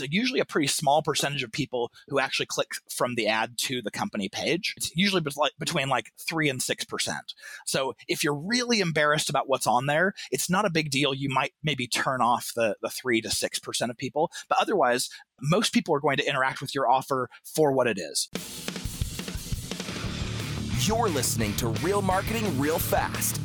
is usually a pretty small percentage of people who actually click from the ad to the company page. It's usually between like three and six percent. So if you're really embarrassed about what's on there, it's not a big deal. You might maybe turn off the the three to six percent of people, but otherwise, most people are going to interact with your offer for what it is. You're listening to Real Marketing Real Fast,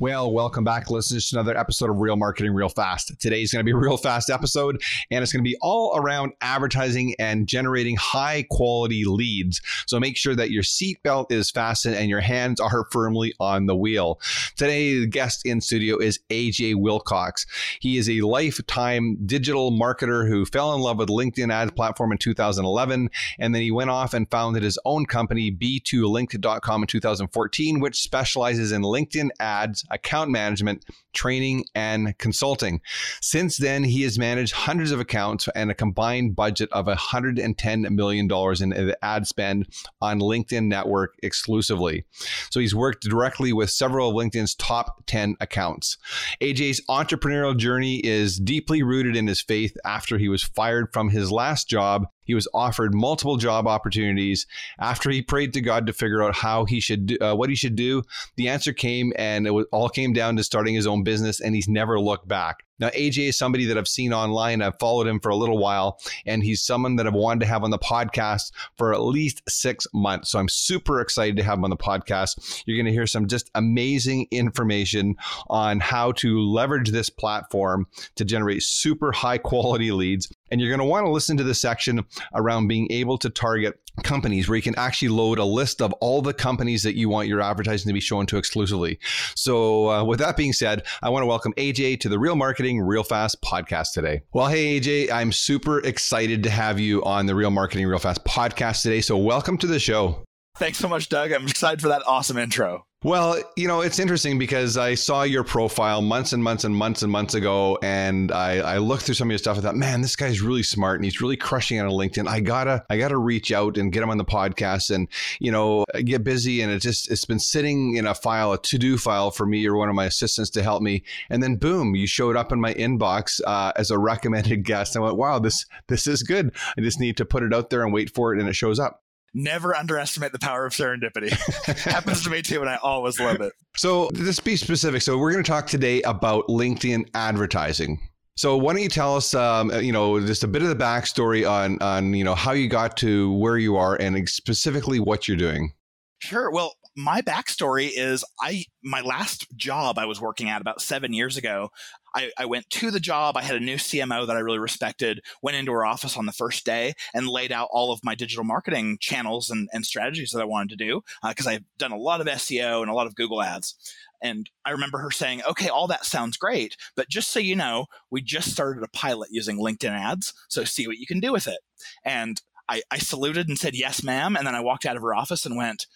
Well, welcome back, listeners, to another episode of Real Marketing Real Fast. Today's going to be a real fast episode, and it's going to be all around advertising and generating high quality leads. So make sure that your seatbelt is fastened and your hands are firmly on the wheel. Today, the guest in studio is AJ Wilcox. He is a lifetime digital marketer who fell in love with LinkedIn ads platform in 2011, and then he went off and founded his own company, B2Linked.com, in 2014, which specializes in LinkedIn ads account management, training, and consulting. Since then, he has managed hundreds of accounts and a combined budget of $110 million in ad spend on LinkedIn Network exclusively. So he's worked directly with several of LinkedIn's top 10 accounts. AJ's entrepreneurial journey is deeply rooted in his faith after he was fired from his last job he was offered multiple job opportunities. After he prayed to God to figure out how he should do, uh, what he should do, the answer came, and it all came down to starting his own business, and he's never looked back. Now, AJ is somebody that I've seen online. I've followed him for a little while, and he's someone that I've wanted to have on the podcast for at least six months. So I'm super excited to have him on the podcast. You're going to hear some just amazing information on how to leverage this platform to generate super high quality leads. And you're going to want to listen to the section around being able to target companies where you can actually load a list of all the companies that you want your advertising to be shown to exclusively. So, uh, with that being said, I want to welcome AJ to the Real Marketing Real Fast podcast today. Well, hey, AJ, I'm super excited to have you on the Real Marketing Real Fast podcast today. So, welcome to the show. Thanks so much, Doug. I'm excited for that awesome intro. Well, you know, it's interesting because I saw your profile months and months and months and months ago, and I, I looked through some of your stuff. I thought, man, this guy's really smart and he's really crushing it on LinkedIn. I gotta, I gotta reach out and get him on the podcast, and you know, get busy. And it just, it's been sitting in a file, a to do file for me or one of my assistants to help me. And then, boom, you showed up in my inbox uh, as a recommended guest. I went, wow, this, this is good. I just need to put it out there and wait for it, and it shows up never underestimate the power of serendipity. Happens to me too, and I always love it. So, let's be specific. So, we're going to talk today about LinkedIn advertising. So, why don't you tell us, um, you know, just a bit of the backstory on, on, you know, how you got to where you are and specifically what you're doing? Sure. Well, my backstory is I my last job I was working at about seven years ago. I, I, went to the job. I had a new CMO that I really respected. Went into her office on the first day and laid out all of my digital marketing channels and, and strategies that I wanted to do because uh, I've done a lot of SEO and a lot of Google ads. And I remember her saying, "Okay, all that sounds great, but just so you know, we just started a pilot using LinkedIn ads. So see what you can do with it." And I, I saluted and said, "Yes, ma'am." And then I walked out of her office and went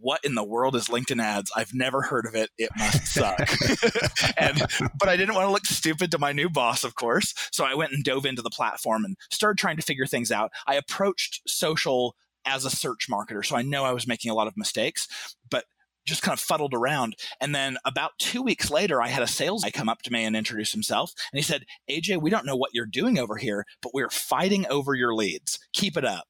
what in the world is LinkedIn ads? I've never heard of it. It must suck. and but I didn't want to look stupid to my new boss, of course. So I went and dove into the platform and started trying to figure things out. I approached social as a search marketer, so I know I was making a lot of mistakes, but just kind of fuddled around. And then about two weeks later, I had a sales guy come up to me and introduce himself. And he said, AJ, we don't know what you're doing over here, but we're fighting over your leads. Keep it up.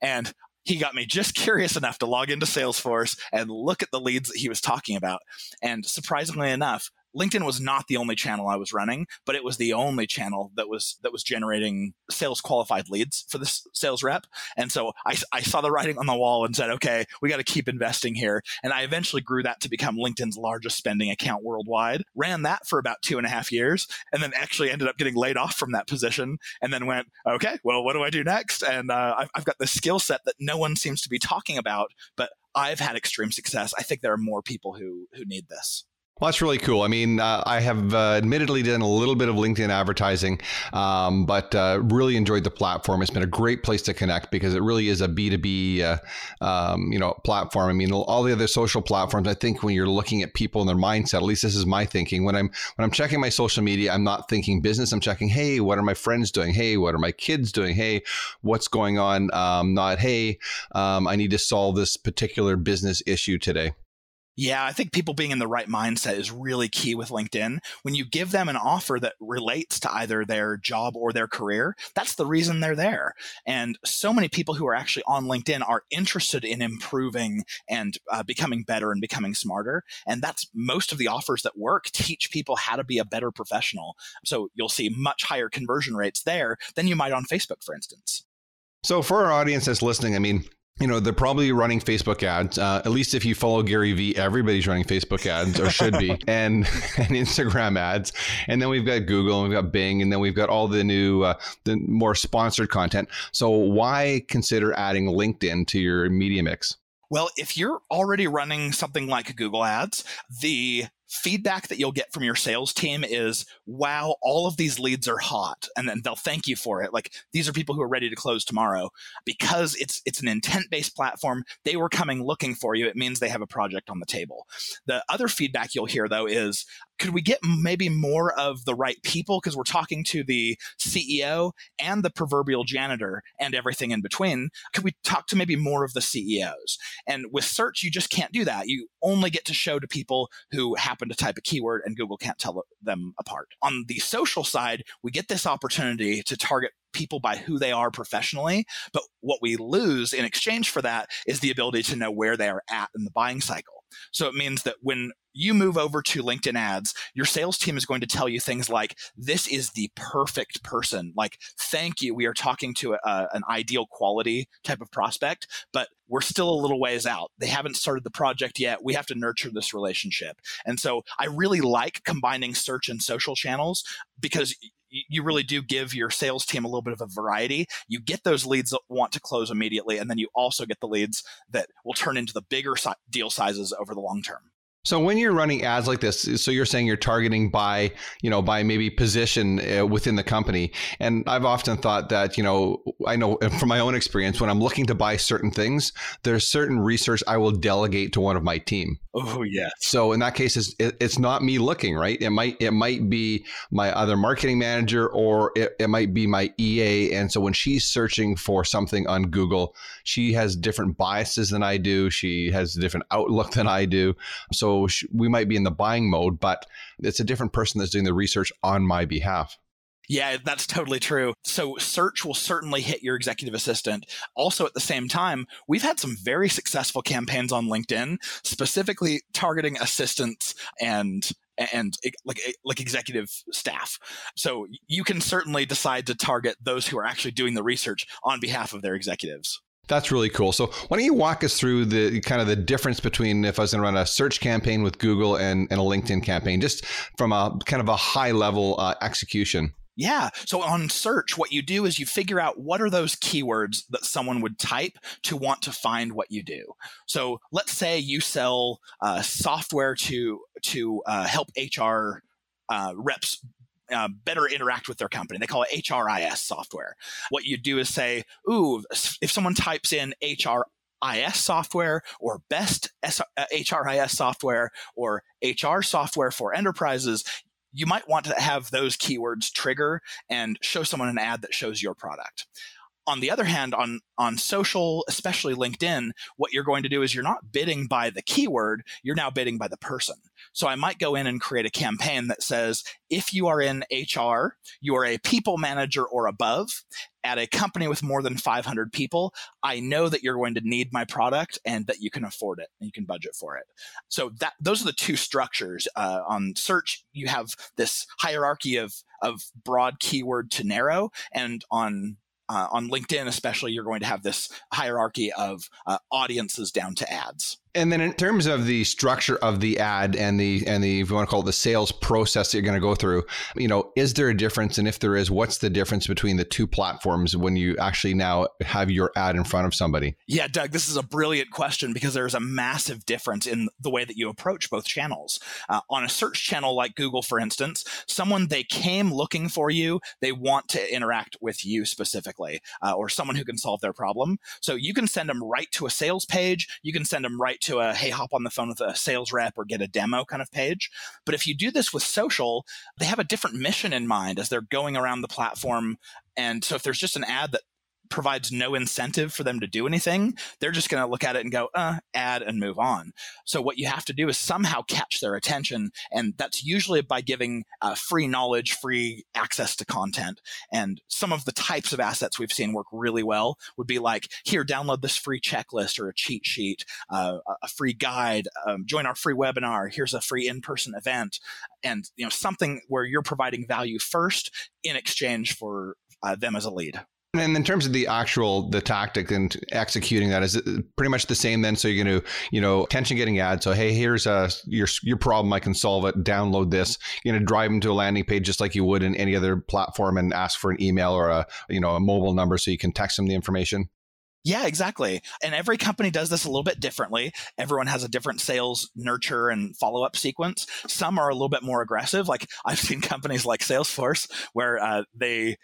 And he got me just curious enough to log into Salesforce and look at the leads that he was talking about. And surprisingly enough, LinkedIn was not the only channel I was running, but it was the only channel that was that was generating sales qualified leads for this sales rep. And so I, I saw the writing on the wall and said, okay, we got to keep investing here. And I eventually grew that to become LinkedIn's largest spending account worldwide. Ran that for about two and a half years, and then actually ended up getting laid off from that position. And then went, okay, well, what do I do next? And uh, I've, I've got this skill set that no one seems to be talking about, but I've had extreme success. I think there are more people who who need this. Well, that's really cool. I mean, uh, I have uh, admittedly done a little bit of LinkedIn advertising, um, but uh, really enjoyed the platform. It's been a great place to connect because it really is a B two B, uh, um, you know, platform. I mean, all the other social platforms. I think when you're looking at people and their mindset, at least this is my thinking. When I'm when I'm checking my social media, I'm not thinking business. I'm checking, hey, what are my friends doing? Hey, what are my kids doing? Hey, what's going on? Um, not hey, um, I need to solve this particular business issue today. Yeah, I think people being in the right mindset is really key with LinkedIn. When you give them an offer that relates to either their job or their career, that's the reason they're there. And so many people who are actually on LinkedIn are interested in improving and uh, becoming better and becoming smarter. And that's most of the offers that work teach people how to be a better professional. So you'll see much higher conversion rates there than you might on Facebook, for instance. So, for our audience that's listening, I mean, you know they're probably running facebook ads. Uh, at least if you follow gary vee everybody's running facebook ads or should be and and instagram ads. And then we've got google and we've got bing and then we've got all the new uh, the more sponsored content. So why consider adding linkedin to your media mix? Well, if you're already running something like Google Ads, the feedback that you'll get from your sales team is wow all of these leads are hot and then they'll thank you for it. Like these are people who are ready to close tomorrow. Because it's it's an intent based platform they were coming looking for you it means they have a project on the table. The other feedback you'll hear though is could we get maybe more of the right people because we're talking to the CEO and the proverbial janitor and everything in between could we talk to maybe more of the CEOs and with search you just can't do that you only get to show to people who happen to type a keyword and Google can't tell them apart. On the social side, we get this opportunity to target people by who they are professionally. But what we lose in exchange for that is the ability to know where they are at in the buying cycle. So it means that when you move over to LinkedIn ads, your sales team is going to tell you things like, this is the perfect person. Like, thank you. We are talking to a, an ideal quality type of prospect, but we're still a little ways out. They haven't started the project yet. We have to nurture this relationship. And so I really like combining search and social channels because you really do give your sales team a little bit of a variety. You get those leads that want to close immediately, and then you also get the leads that will turn into the bigger deal sizes over the long term. So when you're running ads like this, so you're saying you're targeting by, you know, by maybe position uh, within the company. And I've often thought that, you know, I know from my own experience when I'm looking to buy certain things, there's certain research I will delegate to one of my team. Oh yeah. So in that case, it's, it's not me looking, right? It might it might be my other marketing manager or it, it might be my EA. And so when she's searching for something on Google, she has different biases than I do. She has a different outlook than I do. So so we might be in the buying mode, but it's a different person that's doing the research on my behalf. Yeah, that's totally true. So search will certainly hit your executive assistant. Also, at the same time, we've had some very successful campaigns on LinkedIn, specifically targeting assistants and and like like executive staff. So you can certainly decide to target those who are actually doing the research on behalf of their executives. That's really cool. So why don't you walk us through the kind of the difference between if I was going to run a search campaign with Google and, and a LinkedIn campaign, just from a kind of a high level uh, execution? Yeah. So on search, what you do is you figure out what are those keywords that someone would type to want to find what you do. So let's say you sell uh, software to to uh, help HR uh, reps uh, better interact with their company. They call it HRIS software. What you do is say, ooh, if someone types in HRIS software or best HRIS uh, software or HR software for enterprises, you might want to have those keywords trigger and show someone an ad that shows your product on the other hand, on on social, especially LinkedIn, what you're going to do is you're not bidding by the keyword, you're now bidding by the person. So I might go in and create a campaign that says, if you are in HR, you are a people manager or above at a company with more than 500 people, I know that you're going to need my product and that you can afford it and you can budget for it. So that those are the two structures. Uh, on search, you have this hierarchy of of broad keyword to narrow, and on uh, on LinkedIn, especially, you're going to have this hierarchy of uh, audiences down to ads. And then in terms of the structure of the ad and the and the if you want to call it the sales process that you're going to go through, you know, is there a difference? And if there is, what's the difference between the two platforms when you actually now have your ad in front of somebody? Yeah, Doug, this is a brilliant question because there's a massive difference in the way that you approach both channels. Uh, on a search channel like Google, for instance, someone they came looking for you, they want to interact with you specifically, uh, or someone who can solve their problem. So you can send them right to a sales page. You can send them right to a hey, hop on the phone with a sales rep or get a demo kind of page. But if you do this with social, they have a different mission in mind as they're going around the platform. And so if there's just an ad that provides no incentive for them to do anything, they're just going to look at it and go, uh, ad and move on. So what you have to do is somehow catch their attention. And that's usually by giving uh, free knowledge, free access to content. And some of the types of assets we've seen work really well would be like, here, download this free checklist or a cheat sheet, uh, a free guide, um, join our free webinar. Here's a free in-person event. And, you know, something where you're providing value first in exchange for uh, them as a lead. And in terms of the actual the tactic and executing that, is pretty much the same then? So you're going to, you know, attention getting ad. So hey, here's a your your problem. I can solve it. Download this. You're going to drive them to a landing page just like you would in any other platform and ask for an email or a you know a mobile number so you can text them the information. Yeah, exactly. And every company does this a little bit differently. Everyone has a different sales nurture and follow up sequence. Some are a little bit more aggressive. Like I've seen companies like Salesforce where uh, they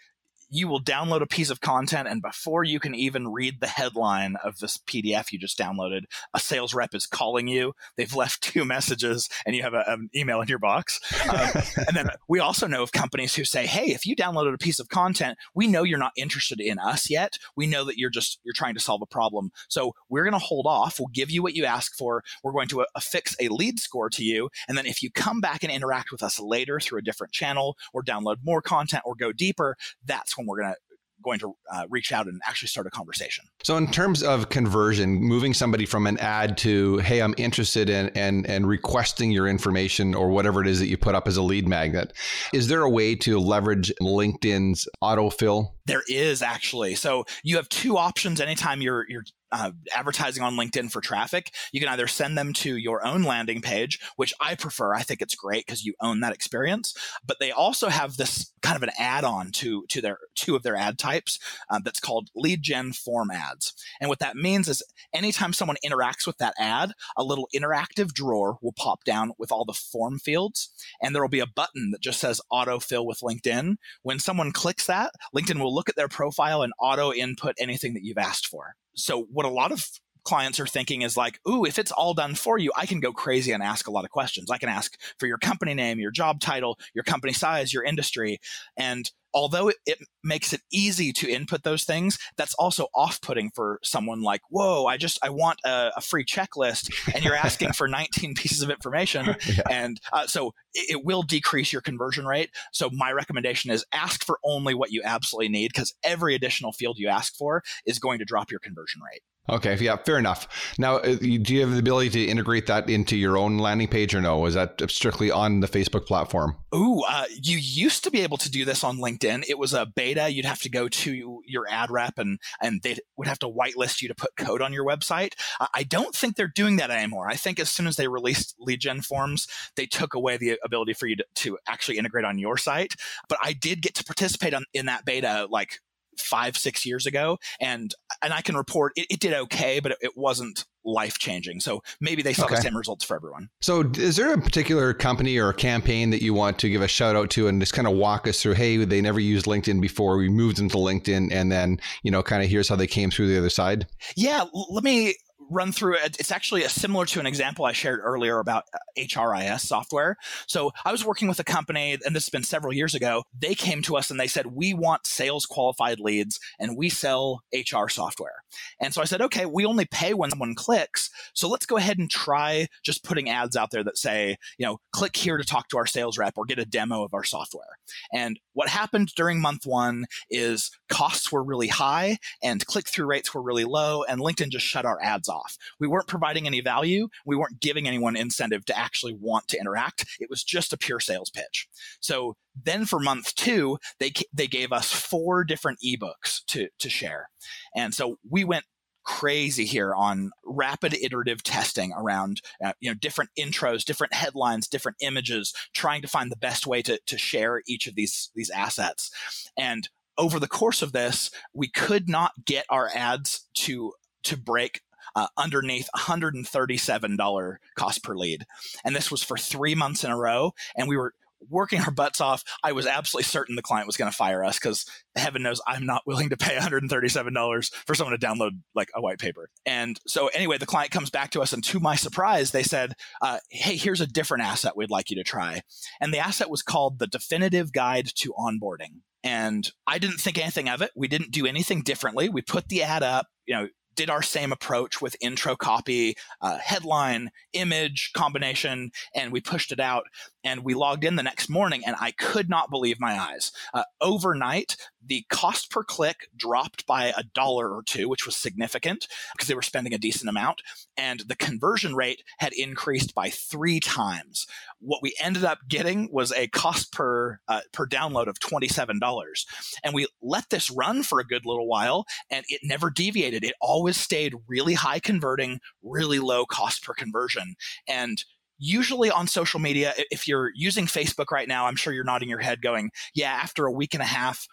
you will download a piece of content and before you can even read the headline of this PDF you just downloaded, a sales rep is calling you. They've left two messages and you have a, an email in your box. Um, and then we also know of companies who say, Hey, if you downloaded a piece of content, we know you're not interested in us yet. We know that you're just, you're trying to solve a problem. So we're going to hold off. We'll give you what you ask for. We're going to uh, affix a lead score to you. And then if you come back and interact with us later through a different channel or download more content or go deeper, that's when we're going to going to uh, reach out and actually start a conversation. So, in terms of conversion, moving somebody from an ad to "Hey, I'm interested in," and and requesting your information or whatever it is that you put up as a lead magnet, is there a way to leverage LinkedIn's autofill? There is actually. So you have two options anytime you're you're uh, advertising on LinkedIn for traffic, you can either send them to your own landing page, which I prefer. I think it's great because you own that experience. But they also have this kind of an add-on to to their two of their ad types uh, that's called lead gen form ads. And what that means is anytime someone interacts with that ad, a little interactive drawer will pop down with all the form fields, and there will be a button that just says autofill with LinkedIn. When someone clicks that, LinkedIn will look at their profile and auto input anything that you've asked for so what a lot of clients are thinking is like, ooh, if it's all done for you, I can go crazy and ask a lot of questions. I can ask for your company name, your job title, your company size, your industry. And although it, it makes it easy to input those things, that's also off-putting for someone like, whoa, I just, I want a, a free checklist and you're asking for 19 pieces of information. Yeah. And uh, so it, it will decrease your conversion rate. So my recommendation is ask for only what you absolutely need because every additional field you ask for is going to drop your conversion rate. Okay, yeah, fair enough. Now, uh, do you have the ability to integrate that into your own landing page or no? Is that strictly on the Facebook platform? Ooh, uh, you used to be able to do this on LinkedIn. It was a beta. You'd have to go to your ad rep and, and they would have to whitelist you to put code on your website. I don't think they're doing that anymore. I think as soon as they released lead gen forms, they took away the ability for you to, to actually integrate on your site. But I did get to participate on, in that beta like five six years ago and and i can report it, it did okay but it, it wasn't life changing so maybe they saw okay. the same results for everyone. So is there a particular company or a campaign that you want to give a shout out to and just kind of walk us through hey they never used linkedin before. We moved into linkedin and then you know kind of here's how they came through the other side? Yeah let me run through it. It's actually similar to an example I shared earlier about HRIS uh, software. So I was working with a company, and this has been several years ago. They came to us and they said, We want sales qualified leads and we sell HR software. And so I said, Okay, we only pay when someone clicks. So let's go ahead and try just putting ads out there that say, you know, click here to talk to our sales rep or get a demo of our software. And what happened during month one is costs were really high and click through rates were really low, and LinkedIn just shut our ads off. We weren't providing any value. We weren't giving anyone incentive to actually want to interact. It was just a pure sales pitch. So then for month two, they, they gave us four different ebooks to, to share. And so we went crazy here on rapid iterative testing around uh, you know different intros, different headlines, different images, trying to find the best way to, to share each of these these assets. And over the course of this, we could not get our ads to to break uh, underneath $137 cost per lead. And this was for three months in a row. And we were working our butts off. I was absolutely certain the client was going to fire us because heaven knows I'm not willing to pay $137 for someone to download like a white paper. And so, anyway, the client comes back to us, and to my surprise, they said, uh, Hey, here's a different asset we'd like you to try. And the asset was called the Definitive Guide to Onboarding. And I didn't think anything of it. We didn't do anything differently. We put the ad up, you know, did our same approach with intro copy, uh, headline, image combination, and we pushed it out. And we logged in the next morning, and I could not believe my eyes. Uh, overnight, the cost per click dropped by a dollar or two, which was significant because they were spending a decent amount. And the conversion rate had increased by three times. What we ended up getting was a cost per uh, per download of twenty seven dollars, and we let this run for a good little while, and it never deviated. It always stayed really high converting, really low cost per conversion, and usually on social media, if you're using Facebook right now, I'm sure you're nodding your head going, yeah, after a week and a half,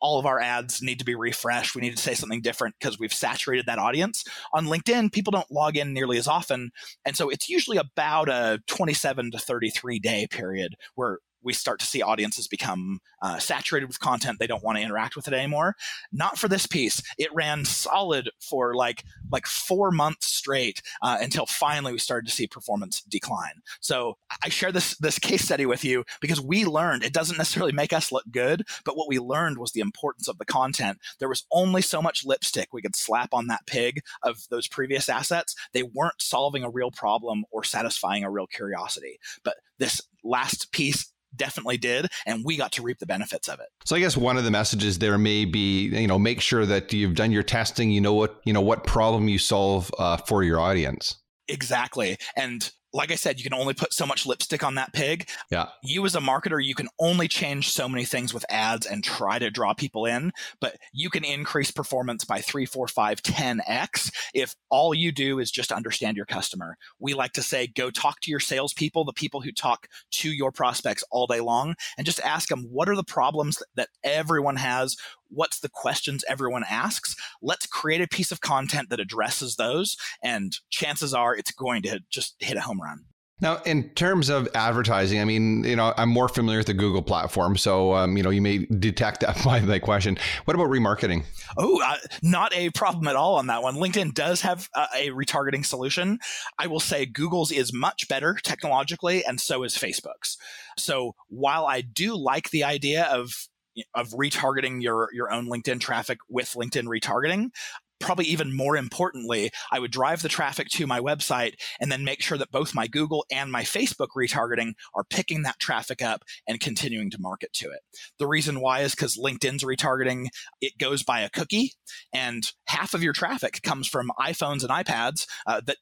all of our ads need to be refreshed. We need to say something different because we've saturated that audience. On LinkedIn, people don't log in nearly as often. And so it's usually about a 27 to 33 day period where we start to see audiences become uh, saturated with content. They don't want to interact with it anymore. Not for this piece. It ran solid for like like four months straight uh, until finally we started to see performance decline. So i share this this case study with you because we learned it doesn't necessarily make us look good but what we learned was the importance of the content. There was only so much lipstick we could slap on that pig of those previous assets. They weren't solving a real problem or satisfying a real curiosity. But this last piece definitely did and we got to reap the benefits of it. So i guess one of the messages there may be you know make sure that you've done your testing. You know what you know what problem you solve uh, for your audience. Exactly. And like I said, you can only put so much lipstick on that pig. Yeah. You as a marketer, you can only change so many things with ads and try to draw people in, but you can increase performance by three, four, five, 10x if all you do is just understand your customer. We like to say, go talk to your salespeople, the people who talk to your prospects all day long, and just ask them, what are the problems that everyone has? What's the questions everyone asks let's create a piece of content that addresses those and chances are it's going to just hit a home run now, in terms of advertising, I mean, you know, I'm more familiar with the Google platform, so um, you know, you may detect that by my question. What about remarketing? Oh, uh, not a problem at all on that one. LinkedIn does have uh, a retargeting solution. I will say Google's is much better technologically, and so is Facebook's. So while I do like the idea of of retargeting your your own LinkedIn traffic with LinkedIn retargeting probably even more importantly, I would drive the traffic to my website and then make sure that both my Google and my Facebook retargeting are picking that traffic up and continuing to market to it. The reason why is because LinkedIn's retargeting, it goes by a cookie, and half of your traffic comes from iPhones and iPads uh, that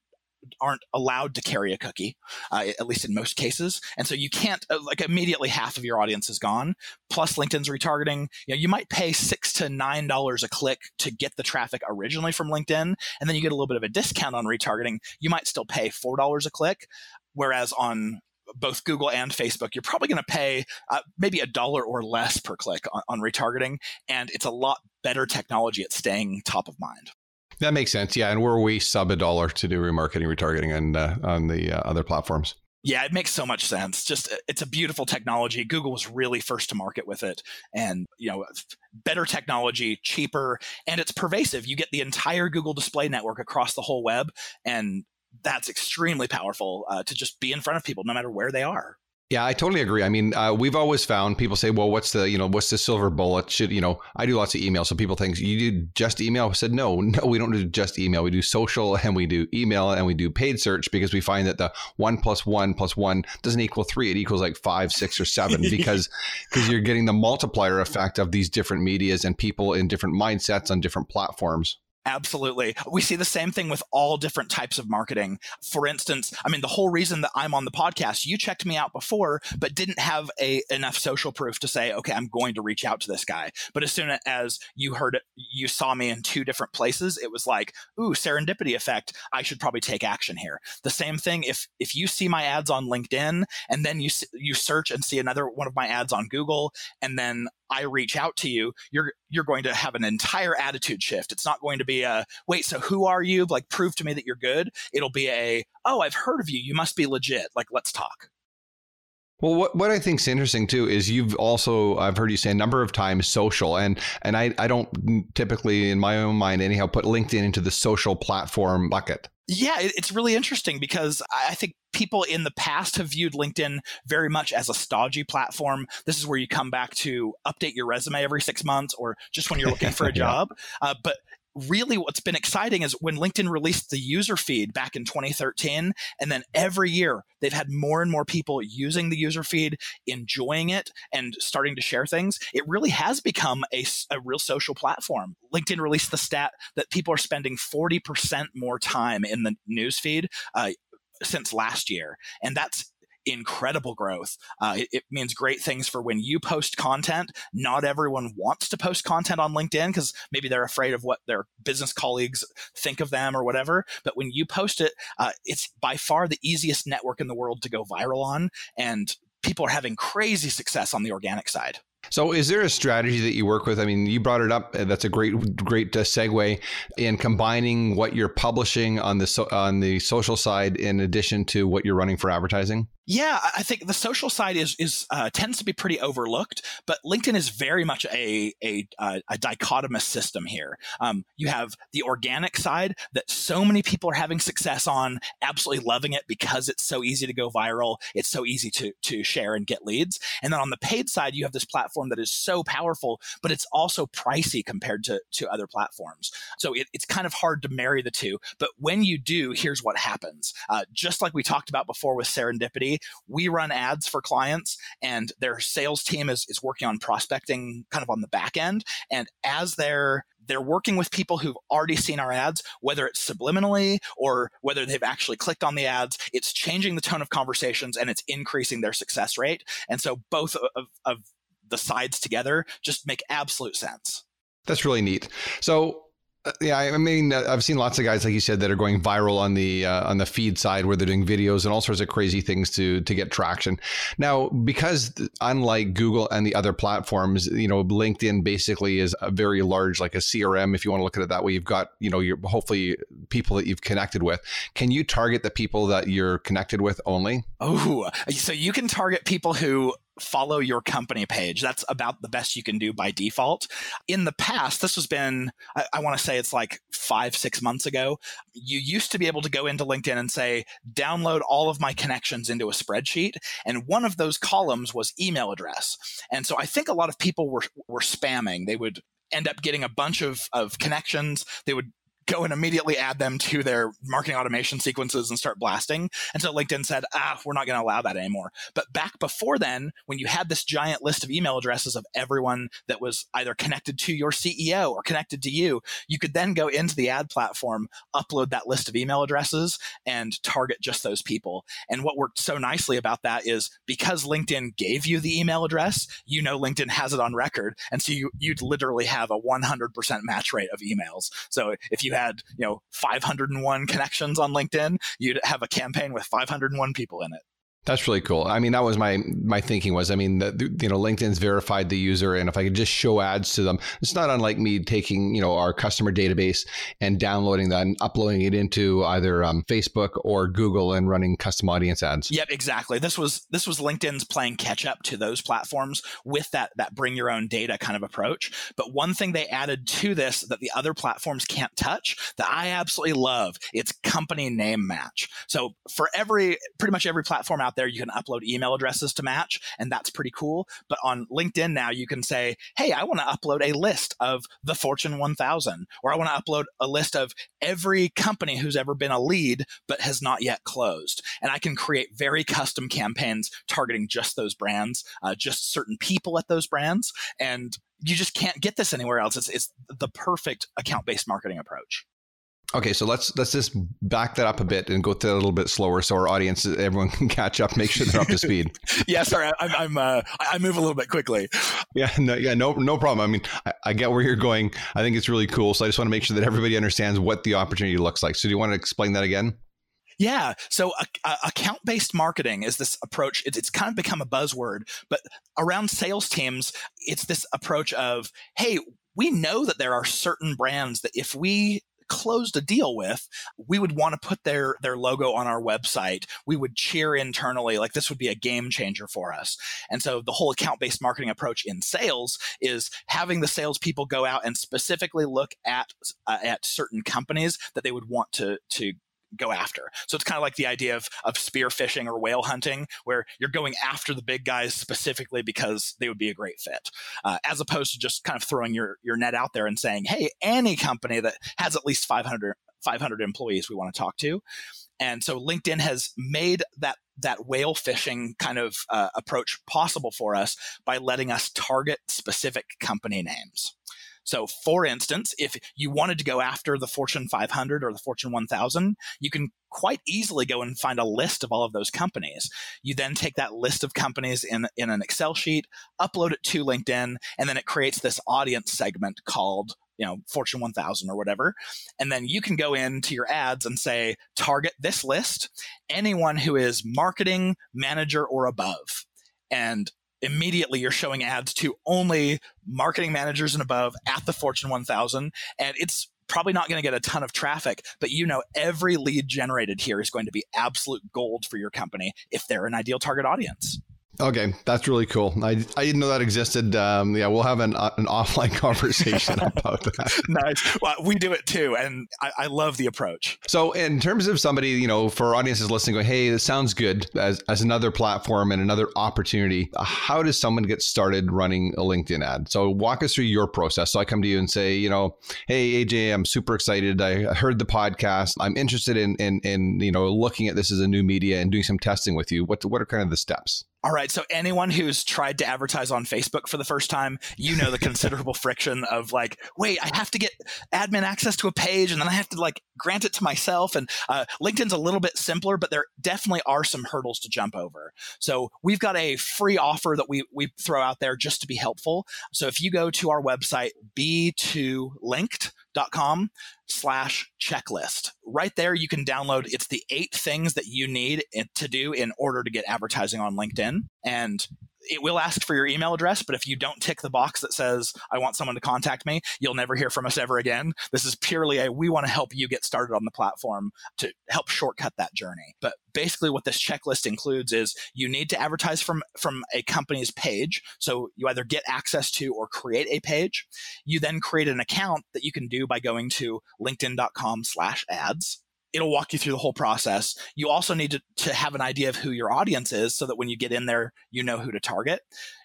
aren't allowed to carry a cookie, uh, at least in most cases. And so you can't uh, like immediately half of your audience is gone. Plus LinkedIn's retargeting. You know, you might pay six to nine dollars a click to get the traffic originally from LinkedIn, and then you get a little bit of a discount on retargeting. You might still pay four dollars a click, whereas on both Google and Facebook, you're probably going to pay uh, maybe a dollar or less per click on, on retargeting, and it's a lot better technology at staying top of mind. That makes sense. Yeah, and we're we sub a dollar to do remarketing, retargeting, and uh, on the uh, other platforms. Yeah, it makes so much sense. Just uh, it's a beautiful technology. Google was really first to market with it, and you know, better technology, cheaper, and it's pervasive. You get the entire Google Display Network across the whole web, and that's extremely powerful uh, to just be in front of people, no matter where they are. Yeah, I totally agree. I mean, uh, we've always found people say, "Well, what's the you know what's the silver bullet?" Should you know? I do lots of email, so people think you do just email. I said, no, no, we don't do just email. We do social and we do email and we do paid search because we find that the one plus one plus one doesn't equal three; it equals like five, six, or seven because because you're getting the multiplier effect of these different medias and people in different mindsets on different platforms. Absolutely. We see the same thing with all different types of marketing. For instance, I mean, the whole reason that I'm on the podcast, you checked me out before, but didn't have a enough social proof to say, okay, I'm going to reach out to this guy. But as soon as you heard it, you saw me in two different places, it was like, ooh, serendipity effect. I should probably take action here. The same thing if if you see my ads on LinkedIn and then you you search and see another one of my ads on Google and then I reach out to you, you're you're going to have an entire attitude shift. It's not going to be a wait, so who are you? Like prove to me that you're good. It'll be a oh, I've heard of you. You must be legit. Like let's talk. Well, what, what I think is interesting too is you've also I've heard you say a number of times social and and I, I don't typically in my own mind anyhow put LinkedIn into the social platform bucket. Yeah, it's really interesting because I think people in the past have viewed LinkedIn very much as a stodgy platform. This is where you come back to update your resume every six months or just when you're looking for a job. yeah. uh, but really what's been exciting is when LinkedIn released the user feed back in 2013, and then every year they've had more and more people using the user feed, enjoying it, and starting to share things. It really has become a, a real social platform. LinkedIn released the stat that people are spending 40% more time in the news feed uh, since last year. And that's incredible growth. Uh, it, it, means great things for when you post content. Not everyone wants to post content on LinkedIn because maybe they're afraid of what their business colleagues think of them or whatever. But when you post it, uh, it's by far the easiest network in the world to go viral on. And people are having crazy success on the organic side. So, is there a strategy that you work with? I mean, you brought it up. That's a great, great uh, segue in combining what you're publishing on the so, on the social side in addition to what you're running for advertising. Yeah, I think the social side is is uh, tends to be pretty overlooked, but LinkedIn is very much a a, uh, a dichotomous system here. Um, you have the organic side that so many people are having success on, absolutely loving it because it's so easy to go viral, it's so easy to to share and get leads. And then on the paid side, you have this platform that is so powerful, but it's also pricey compared to to other platforms. So it, it's kind of hard to marry the two. But when you do, here's what happens. Uh, just like we talked about before with serendipity we run ads for clients and their sales team is, is working on prospecting kind of on the back end. And as they're they're working with people who've already seen our ads, whether it's subliminally or whether they've actually clicked on the ads. It's changing the tone of conversations and it's increasing their success rate. And so both of, of the sides together just make absolute sense. That's really neat. So yeah, I mean, uh, I've seen lots of guys, like you said, that are going viral on the uh, on the feed side, where they're doing videos and all sorts of crazy things to to get traction. Now, because unlike Google and the other platforms, you know, LinkedIn basically is a very large, like a CRM. If you want to look at it that way, you've got you know, your hopefully people that you've connected with. Can you target the people that you're connected with only? Oh, so you can target people who follow your company page. That's about the best you can do by default. In the past, this has been, I, I want to say it's like five, six months ago. You used to be able to go into LinkedIn and say, download all of my connections into a spreadsheet. And one of those columns was email address. And so I think a lot of people were, were spamming. They would end up getting a bunch of, of connections. They would go and immediately add them to their marketing automation sequences and start blasting. And so LinkedIn said, ah, we're not going to allow that anymore. But back before then, when you had this giant list of email addresses of everyone that was either connected to your CEO or connected to you, you could then go into the ad platform, upload that list of email addresses, and target just those people. And what worked so nicely about that is because LinkedIn gave you the email address, you know LinkedIn has it on record. And so you, you'd literally have a 100% match rate of emails. So if you had, you know, 501 connections on LinkedIn, you'd have a campaign with 501 people in it. That's really cool. I mean, that was my my thinking was, I mean, the, you know, LinkedIn's verified the user, and if I could just show ads to them, it's not unlike me taking you know our customer database and downloading that and uploading it into either um, Facebook or Google and running custom audience ads. Yep, exactly. This was this was LinkedIn's playing catch up to those platforms with that that bring your own data kind of approach. But one thing they added to this that the other platforms can't touch that I absolutely love, it's company name match. So for every pretty much every platform out there, you can upload email addresses to match, and that's pretty cool. But on LinkedIn now, you can say, hey, I want to upload a list of the Fortune 1000, or I want to upload a list of every company who's ever been a lead but has not yet closed. And I can create very custom campaigns targeting just those brands, uh, just certain people at those brands. And you just can't get this anywhere else. It's, it's the perfect account based marketing approach. Okay, so let's let's just back that up a bit and go through a little bit slower, so our audience, everyone can catch up, make sure they're up to speed. yeah, sorry, I'm, I'm uh, I move a little bit quickly. Yeah, no, yeah, no, no problem. I mean, I, I, get where you're going. I think it's really cool. So I just want to make sure that everybody understands what the opportunity looks like. So do you want to explain that again? Yeah. So uh, account based marketing is this approach. It's, it's kind of become a buzzword, but around sales teams, it's this approach of, hey, we know that there are certain brands that if we closed a deal with, we would want to put their their logo on our website. We would cheer internally, like this would be a game changer for us. And so the whole account based marketing approach in sales is having the salespeople go out and specifically look at uh, at certain companies that they would want to to go after. So it's kind of like the idea of, of spear fishing or whale hunting, where you're going after the big guys specifically because they would be a great fit, uh, as opposed to just kind of throwing your, your net out there and saying, hey, any company that has at least 500, 500 employees we want to talk to. And so LinkedIn has made that that whale fishing kind of uh, approach possible for us by letting us target specific company names. So, for instance, if you wanted to go after the Fortune 500 or the Fortune 1000, you can quite easily go and find a list of all of those companies. You then take that list of companies in, in an Excel sheet, upload it to LinkedIn, and then it creates this audience segment called you know fortune 1000 or whatever and then you can go into your ads and say target this list anyone who is marketing manager or above and immediately you're showing ads to only marketing managers and above at the Fortune 1000. And it's probably not going to get a ton of traffic, but you know, every lead generated here is going to be absolute gold for your company if they're an ideal target audience. Okay, that's really cool. I, I didn't know that existed. Um, yeah, we'll have an, uh, an offline conversation about that. nice. Well, we do it too, and I, I, love the approach. So, in terms of somebody, you know, for audiences listening, going, "Hey, this sounds good as as another platform and another opportunity." How does someone get started running a LinkedIn ad? So, walk us through your process. So, I come to you and say, you know, "Hey, AJ, I'm super excited. I heard the podcast. I'm interested in in in you know looking at this as a new media and doing some testing with you. What what are kind of the steps?" All right. So anyone who's tried to advertise on Facebook for the first time, you know the considerable friction of like, wait, I have to get admin access to a page, and then I have to like grant it to myself. And uh, LinkedIn's a little bit simpler, but there definitely are some hurdles to jump over. So we've got a free offer that we we throw out there just to be helpful. So if you go to our website, b2linked com slash checklist. Right there, you can download. It's the eight things that you need to do in order to get advertising on LinkedIn. And it will ask for your email address, but if you don't tick the box that says, I want someone to contact me, you'll never hear from us ever again. This is purely a, we want to help you get started on the platform to help shortcut that journey. But basically what this checklist includes is you need to advertise from, from a company's page. So you either get access to or create a page. You then create an account that you can do by going to linkedin.com slash ads it'll walk you through the whole process. You also need to, to have an idea of who your audience is so that when you get in there, you know who to target.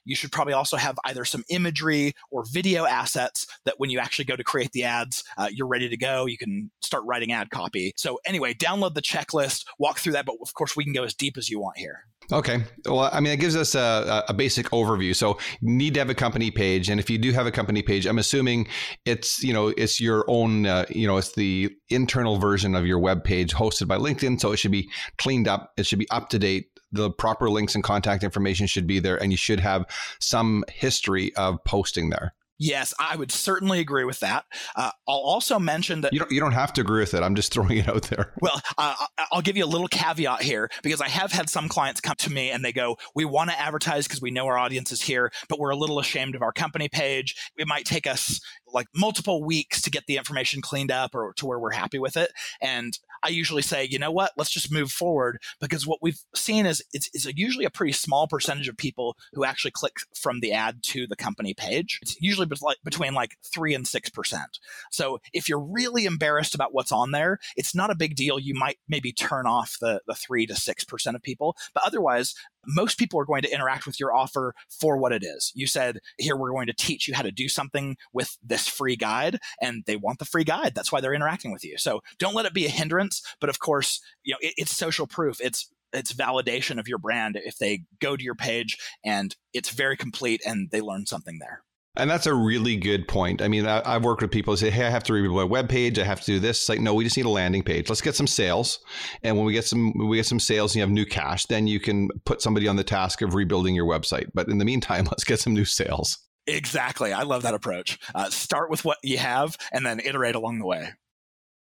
You should probably also have either some imagery or video assets that when you actually go to create the ads, uh, you're ready to go. You can start writing ad copy. So, anyway, download the checklist, walk through that, but of course, we can go as deep as you want here. Okay. Well, I mean, it gives us a, a, basic overview. So, need to have a company page, and if you do have a company page, I'm assuming it's you know it's your own uh, you know it's the internal version of your web page hosted by LinkedIn, so it should be cleaned up. It should be up to date. The proper links and contact information should be there, and you should have some history of posting there. Yes, I would certainly agree with that. Uh, I'll also mention that you don't you don't have to agree with it. I'm just throwing it out there. Well, uh, I'll give you a little caveat here because I have had some clients come to me and they go, "We want to advertise because we know our audience is here, but we're a little ashamed of our company page. It might take us like multiple weeks to get the information cleaned up or to where we're happy with it." And I usually say, you know what, let's just move forward because what we've seen is it's, it's usually a pretty small percentage of people who actually click from the ad to the company page. It's usually between like three and six percent. So if you're really embarrassed about what's on there, it's not a big deal. You might maybe turn off the the three to six percent of people, but otherwise, most people are going to interact with your offer for what it is. You said, here, we're going to teach you how to do something with this free guide, and they want the free guide. That's why they're interacting with you. So don't let it be a hindrance. But of course, you know, it, it's social proof. It's it's validation of your brand if they go to your page and it's very complete and they learn something there. And that's a really good point. I mean, I, have worked with people who say, "Hey, I have to rebuild my web page. I have to do this." It's like, no, we just need a landing page. Let's get some sales, and when we get some, when we get some sales, and you have new cash, then you can put somebody on the task of rebuilding your website. But in the meantime, let's get some new sales. Exactly. I love that approach. Uh, start with what you have, and then iterate along the way.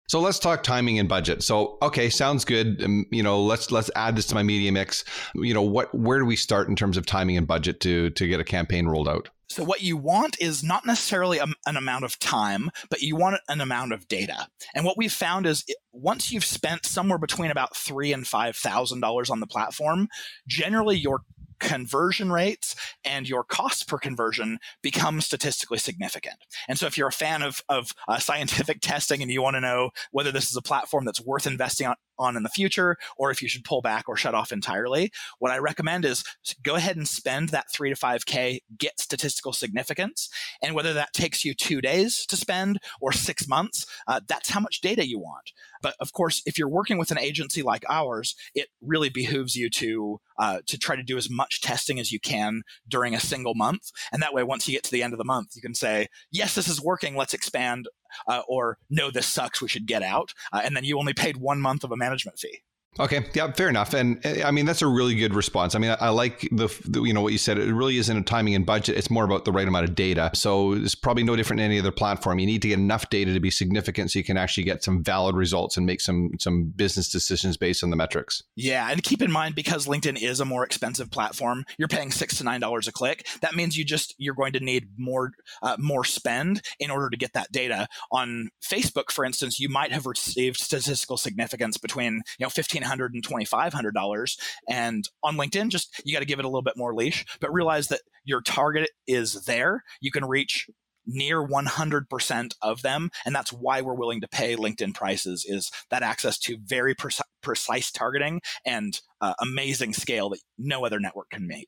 So let's talk timing and budget. So okay, sounds good. Um, you know, let's let's add this to my media mix. You know, what where do we start in terms of timing and budget to to get a campaign rolled out? So, what you want is not necessarily a, an amount of time, but you want an amount of data. And what we've found is it, once you've spent somewhere between about three and five thousand dollars on the platform, generally your conversion rates and your cost per conversion become statistically significant. And so, if you're a fan of, of uh, scientific testing and you want to know whether this is a platform that's worth investing on, on in the future or if you should pull back or shut off entirely, what I recommend is go ahead and spend that three to 5K, get statistical significance. And whether that takes you two days to spend or six months, uh, that's how much data you want. But of course, if you're working with an agency like ours, it really behooves you to uh, to try to do as much testing as you can during a single month. And that way, once you get to the end of the month, you can say, yes, this is working. Let's expand. Uh, or no, this sucks. We should get out. Uh, and then you only paid one month of a management fee. Okay, yeah, fair enough. And eh, I mean, that's a really good response. I mean, I, I like the, the, you know, what you said. It really isn't a timing and budget. It's more about the right amount of data. So it's probably no different than any other platform. You need to get enough data to be significant so you can actually get some valid results and make some some business decisions based on the metrics. Yeah, and keep in mind because LinkedIn is a more expensive platform, you're paying six to nine dollars a click. That means you just you're going to need more uh, more spend in order to get that data. On Facebook, for instance, you might have received statistical significance between you know fifteen $1,500 and $2,500. And on LinkedIn, just you got to give it a little bit more leash, but realize that your target is there. You can reach near 100% of them and that's why we're willing to pay linkedin prices is that access to very precise targeting and uh, amazing scale that no other network can meet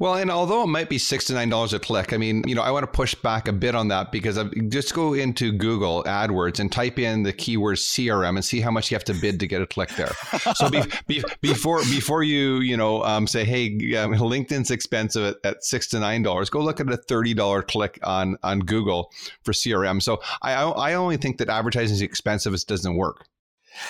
well, and although it might be six to nine dollars a click, I mean, you know, I want to push back a bit on that because I've, just go into Google AdWords and type in the keyword CRM and see how much you have to bid to get a click there. So be, be, before before you you know um, say, hey, um, LinkedIn's expensive at, at, six to nine dollars, go look at a thirty dollar click on on Google for CRM. So I I only think that advertising is expensive; it doesn't work.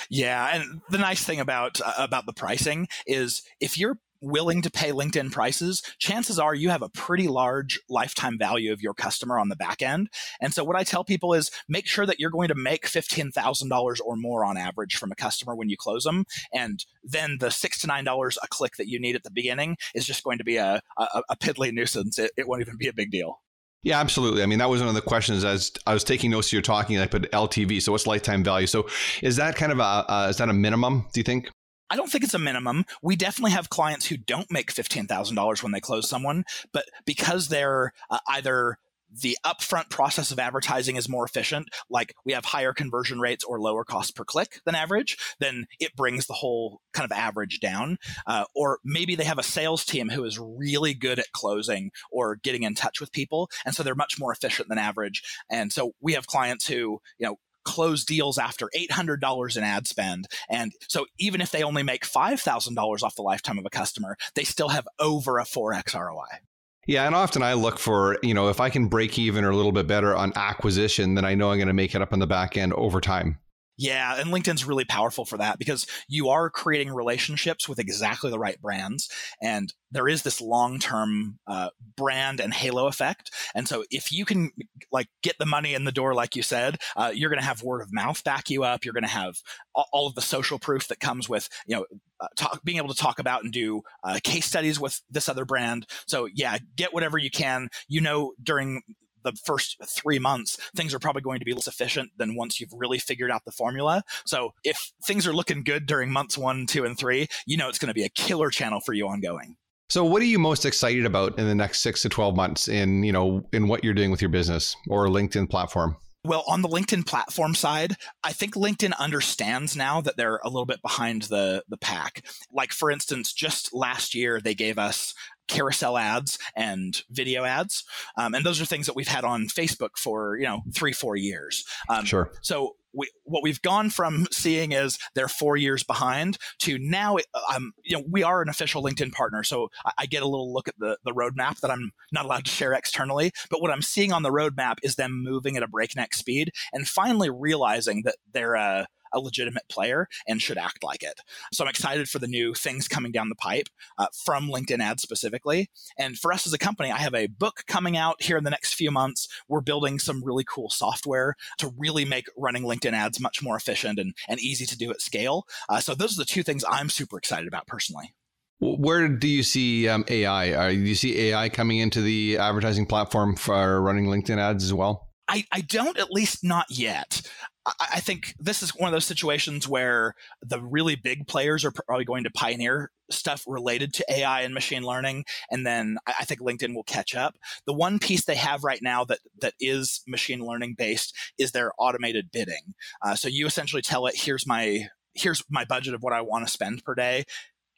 Yeah, and the nice thing about uh, about the pricing is if you're willing to pay LinkedIn prices, chances are you have a pretty large lifetime value of your customer on the back end. And so what I tell people is make sure that you're going to make $15,000 or more on average from a customer when you close them. And then the six to nine dollars a click that you need at the beginning is just going to be a, a, a piddly nuisance. It, it won't even be a big deal. Yeah, absolutely. I mean, that was one of the questions as I was taking notes. You're talking. I put LTV. So what's lifetime value? So is that kind of a uh, is that a minimum? Do you think? I don't think it's a minimum. We definitely have clients who don't make $15,000 when they close someone, but because they're uh, either the upfront process of advertising is more efficient, like we have higher conversion rates or lower cost per click than average, then it brings the whole kind of average down. Uh, or maybe they have a sales team who is really good at closing or getting in touch with people. And so they're much more efficient than average. And so we have clients who, you know, close deals after $800 in ad spend. And so even if they only make $5,000 off the lifetime of a customer, they still have over a 4x ROI. Yeah, and often I look for, you know, if I can break even or a little bit better on acquisition, then I know I'm going to make it up on the back end over time. Yeah, and LinkedIn's really powerful for that because you are creating relationships with exactly the right brands, and there is this long-term uh, brand and halo effect. And so, if you can like get the money in the door, like you said, uh, you're going to have word of mouth back you up. You're going to have all of the social proof that comes with you know uh, talk, being able to talk about and do uh, case studies with this other brand. So yeah, get whatever you can. You know, during the first three months, things are probably going to be less efficient than once you've really figured out the formula. So if things are looking good during months one, two, and three, you know it's going to be a killer channel for you ongoing. So what are you most excited about in the next six to 12 months in, you know, in what you're doing with your business or LinkedIn platform? Well, on the LinkedIn platform side, I think LinkedIn understands now that they're a little bit behind the the pack. Like for instance, just last year they gave us carousel ads and video ads, um, and those are things that we've had on Facebook for you know three four years. Um, sure. So we, what we've gone from seeing is they're four years behind to now, um, you know, we are an official LinkedIn partner. So I, I get a little look at the, the roadmap that I'm not allowed to share externally. But what I'm seeing on the roadmap is them moving at a breakneck speed and finally realizing that they're a, a legitimate player and should act like it. So I'm excited for the new things coming down the pipe uh, from LinkedIn ads specifically. And for us as a company, I have a book coming out here in the next few months. We're building some really cool software to really make running LinkedIn ads much more efficient and, and easy to do at scale. Uh, so those are the two things I'm super excited about personally. Where do you see um, AI? do you see AI coming into the advertising platform for running LinkedIn ads as well? I, I don't, at least not yet. I, think this is one of those situations where the really big players are probably going to pioneer stuff related to AI and machine learning, and then I, I think LinkedIn will catch up. The one piece they have right now that that is machine learning based is their automated bidding. Uh, so you essentially tell it, "Here's my here's my budget of what I want to spend per day."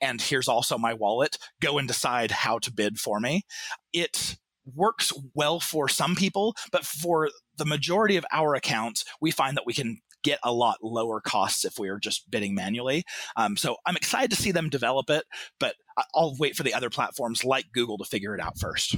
And here's also my wallet. Go and decide how to bid for me. It works well for some people, but for the majority of our accounts, we find that we can get a lot lower costs if we are just bidding manually. Um, so I'm excited to see them develop it, but I'll wait for the other platforms like Google to figure it out first.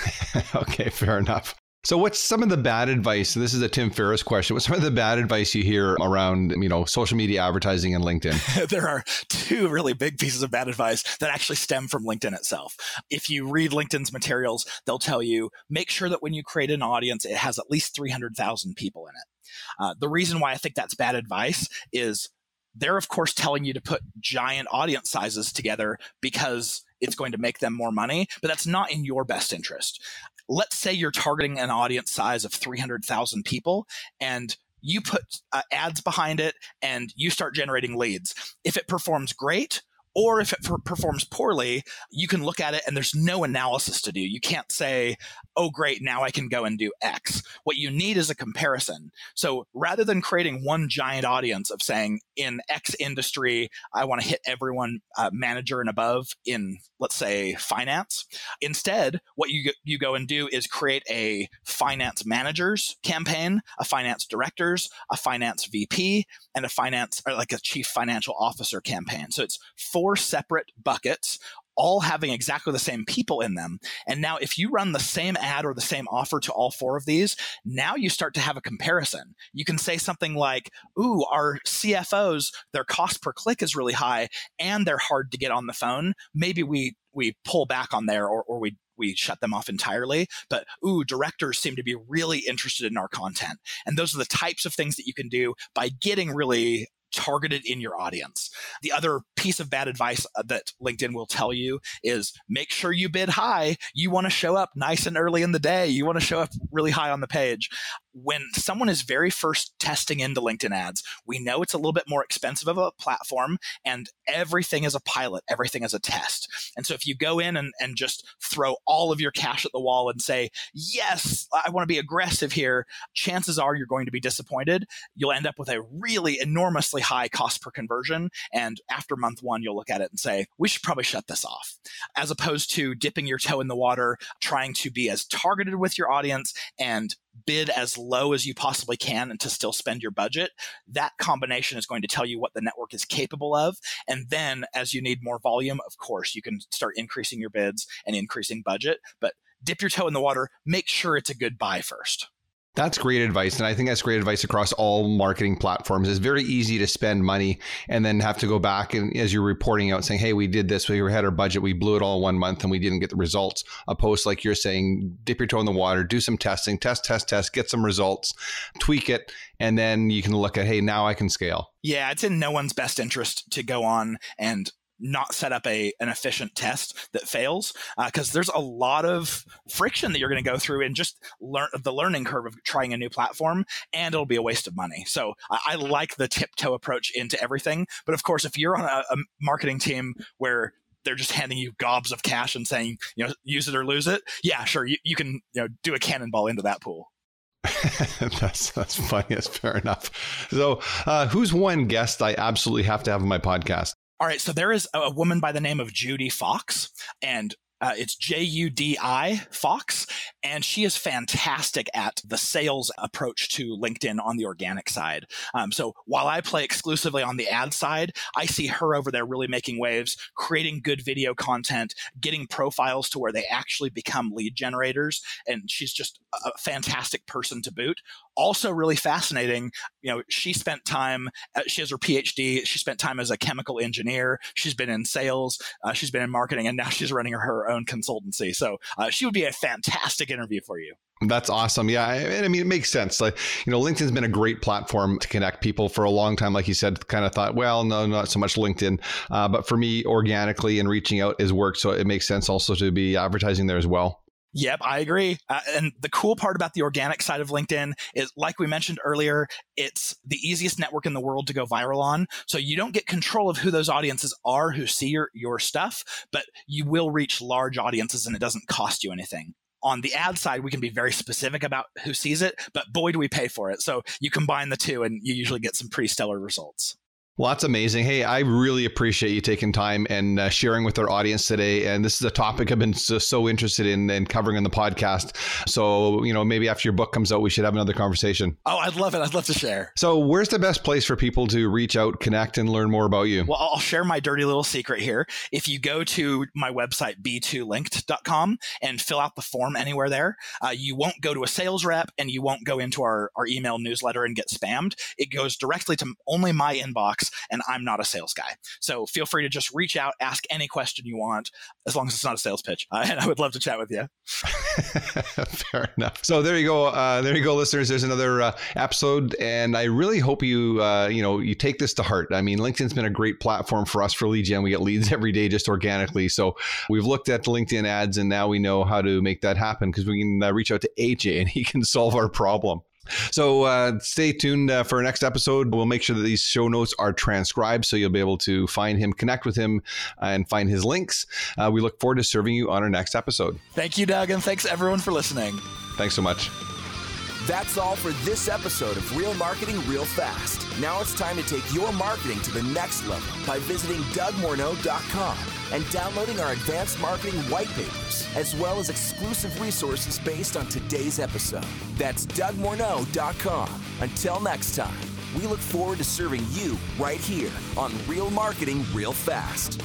okay, fair enough. So, what's some of the bad advice? This is a Tim Ferriss question. What's some of the bad advice you hear around, you know, social media advertising and LinkedIn? there are two really big pieces of bad advice that actually stem from LinkedIn itself. If you read LinkedIn's materials, they'll tell you make sure that when you create an audience, it has at least 300,000 people in it. Uh, the reason why I think that's bad advice is they're, of course, telling you to put giant audience sizes together because it's going to make them more money, but that's not in your best interest let's say you're targeting an audience size of 300,000 people and you put uh, ads behind it and you start generating leads. If it performs great, or if it per- performs poorly, you can look at it and there's no analysis to do. You can't say, oh, great, now I can go and do X. What you need is a comparison. So rather than creating one giant audience of saying, in X industry, I want to hit everyone uh, manager and above in, let's say, finance, instead, what you, you go and do is create a finance managers campaign, a finance directors, a finance VP, and a finance, or like a chief financial officer campaign. So it's four four separate buckets all having exactly the same people in them. And now, if you run the same ad or the same offer to all four of these, now you start to have a comparison. You can say something like, Ooh, our CFOs, their cost per click is really high and they're hard to get on the phone. Maybe we we pull back on there or, or we we shut them off entirely. But ooh, directors seem to be really interested in our content. And those are the types of things that you can do by getting really targeted in your audience. The other piece of bad advice uh, that LinkedIn will tell you is make sure you bid high. You want to show up nice and early in the day. You want to show up really high on the page when someone is very first testing into LinkedIn ads, we know it's a little bit more expensive of a platform and everything is a pilot, everything is a test. And so if you go in and, and just throw all of your cash at the wall and say, yes, I want to be aggressive here, chances are you're going to be disappointed. You'll end up with a really enormously high cost per conversion. And after month one, you'll look at it and say, we should probably shut this off. As opposed to dipping your toe in the water, trying to be as targeted with your audience and bid as low as you possibly can and to still spend your budget, that combination is going to tell you what the network is capable of. And then as you need more volume, of course, you can start increasing your bids and increasing budget. But dip your toe in the water, make sure it's a good buy first. That's great advice. And I think that's great advice across all marketing platforms. It's very easy to spend money and then have to go back and as you're reporting out saying, hey, we did this, we had our budget, we blew it all one month and we didn't get the results. Opposed, like you're saying, dip your toe in the water, do some testing, test, test, test, get some results, tweak it, and then you can look at, hey, now I can scale. Yeah, it's in no one's best interest to go on and not set up a an efficient test that fails because uh, there's a lot of friction that you're going to go through and just learn the learning curve of trying a new platform and it'll be a waste of money so I, I like the tiptoe approach into everything but of course if you're on a, a marketing team where they're just handing you gobs of cash and saying you know use it or lose it yeah sure you, you can you know do a cannonball into that pool that's that's funny. That's fair enough. So, uh, who's one guest I absolutely have to have on my podcast? All right, so there is a woman by the name of Judi Fox, and uh, it's J U D I Fox, and she is fantastic at the sales approach to LinkedIn on the organic side. Um, so while I play exclusively on the ad side, I see her over there really making waves, creating good video content, getting profiles to where they actually become lead generators. And she's just a fantastic person to boot. Also, really fascinating. You know, she spent time, uh, she has her PhD, she spent time as a chemical engineer, she's been in sales, uh, she's been in marketing, and now she's running her own consultancy. So uh, she would be a fantastic interview for you. That's awesome. Yeah. I, I mean, it makes sense. Like, you know, LinkedIn's been a great platform to connect people for a long time. Like you said, kind of thought, well, no, not so much LinkedIn. Uh, but for me, organically and reaching out has worked. So it makes sense also to be advertising there as well. Yep, I agree. Uh, and the cool part about the organic side of LinkedIn is, like we mentioned earlier, it's the easiest network in the world to go viral on. So you don't get control of who those audiences are who see your, your stuff, but you will reach large audiences and it doesn't cost you anything on the ad side, we can be very specific about who sees it, but boy, do we pay for it. So you combine the two and you usually get some pretty stellar results. Well, that's amazing. Hey, I really appreciate you taking time and uh, sharing with our audience today. And this is a topic I've been so, so interested in and covering on the podcast. So, you know, maybe after your book comes out, we should have another conversation. Oh, I'd love it. I'd love to share. So, where's the best place for people to reach out, connect, and learn more about you? Well, I'll share my dirty little secret here. If you go to my website, b2linked.com, and fill out the form anywhere there, uh, you won't go to a sales rep and you won't go into our, our email newsletter and get spammed. It goes directly to only my inbox and I'm not a sales guy. So feel free to just reach out, ask any question you want, as long as it's not a sales pitch. Uh, and I would love to chat with you. Fair enough. So there you go. Uh, there you go, listeners. There's another uh, episode, and I really hope you, uh, you know, you take this to heart. I mean, LinkedIn's been a great platform for us for lead gen. We get leads every day just organically. So we've looked at LinkedIn ads, and now we know how to make that happen because we can uh, reach out to AJ, and he can solve our problem. So uh, stay tuned uh, for our next episode. We'll make sure that these show notes are transcribed so you'll be able to find him, connect with him, and find his links. Uh, we look forward to serving you on our next episode. Thank you, Doug, and thanks everyone for listening. Thanks so much. That's all for this episode of Real Marketing Real Fast. Now it's time to take your marketing to the next level by visiting DougMorneau.com and downloading our advanced marketing white papers, as well as exclusive resources based on today's episode. That's DougMorneau.com. Until next time, we look forward to serving you right here on Real Marketing Real Fast.